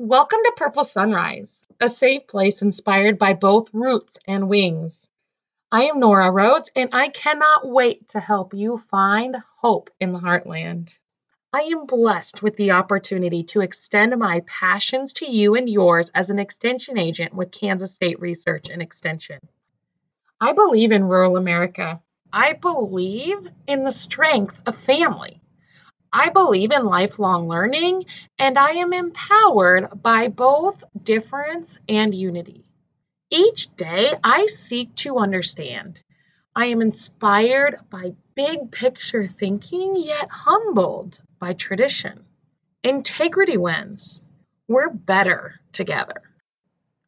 Welcome to Purple Sunrise, a safe place inspired by both roots and wings. I am Nora Rhodes, and I cannot wait to help you find hope in the heartland. I am blessed with the opportunity to extend my passions to you and yours as an extension agent with Kansas State Research and Extension. I believe in rural America. I believe in the strength of family. I believe in lifelong learning and I am empowered by both difference and unity. Each day I seek to understand. I am inspired by big picture thinking, yet humbled by tradition. Integrity wins. We're better together.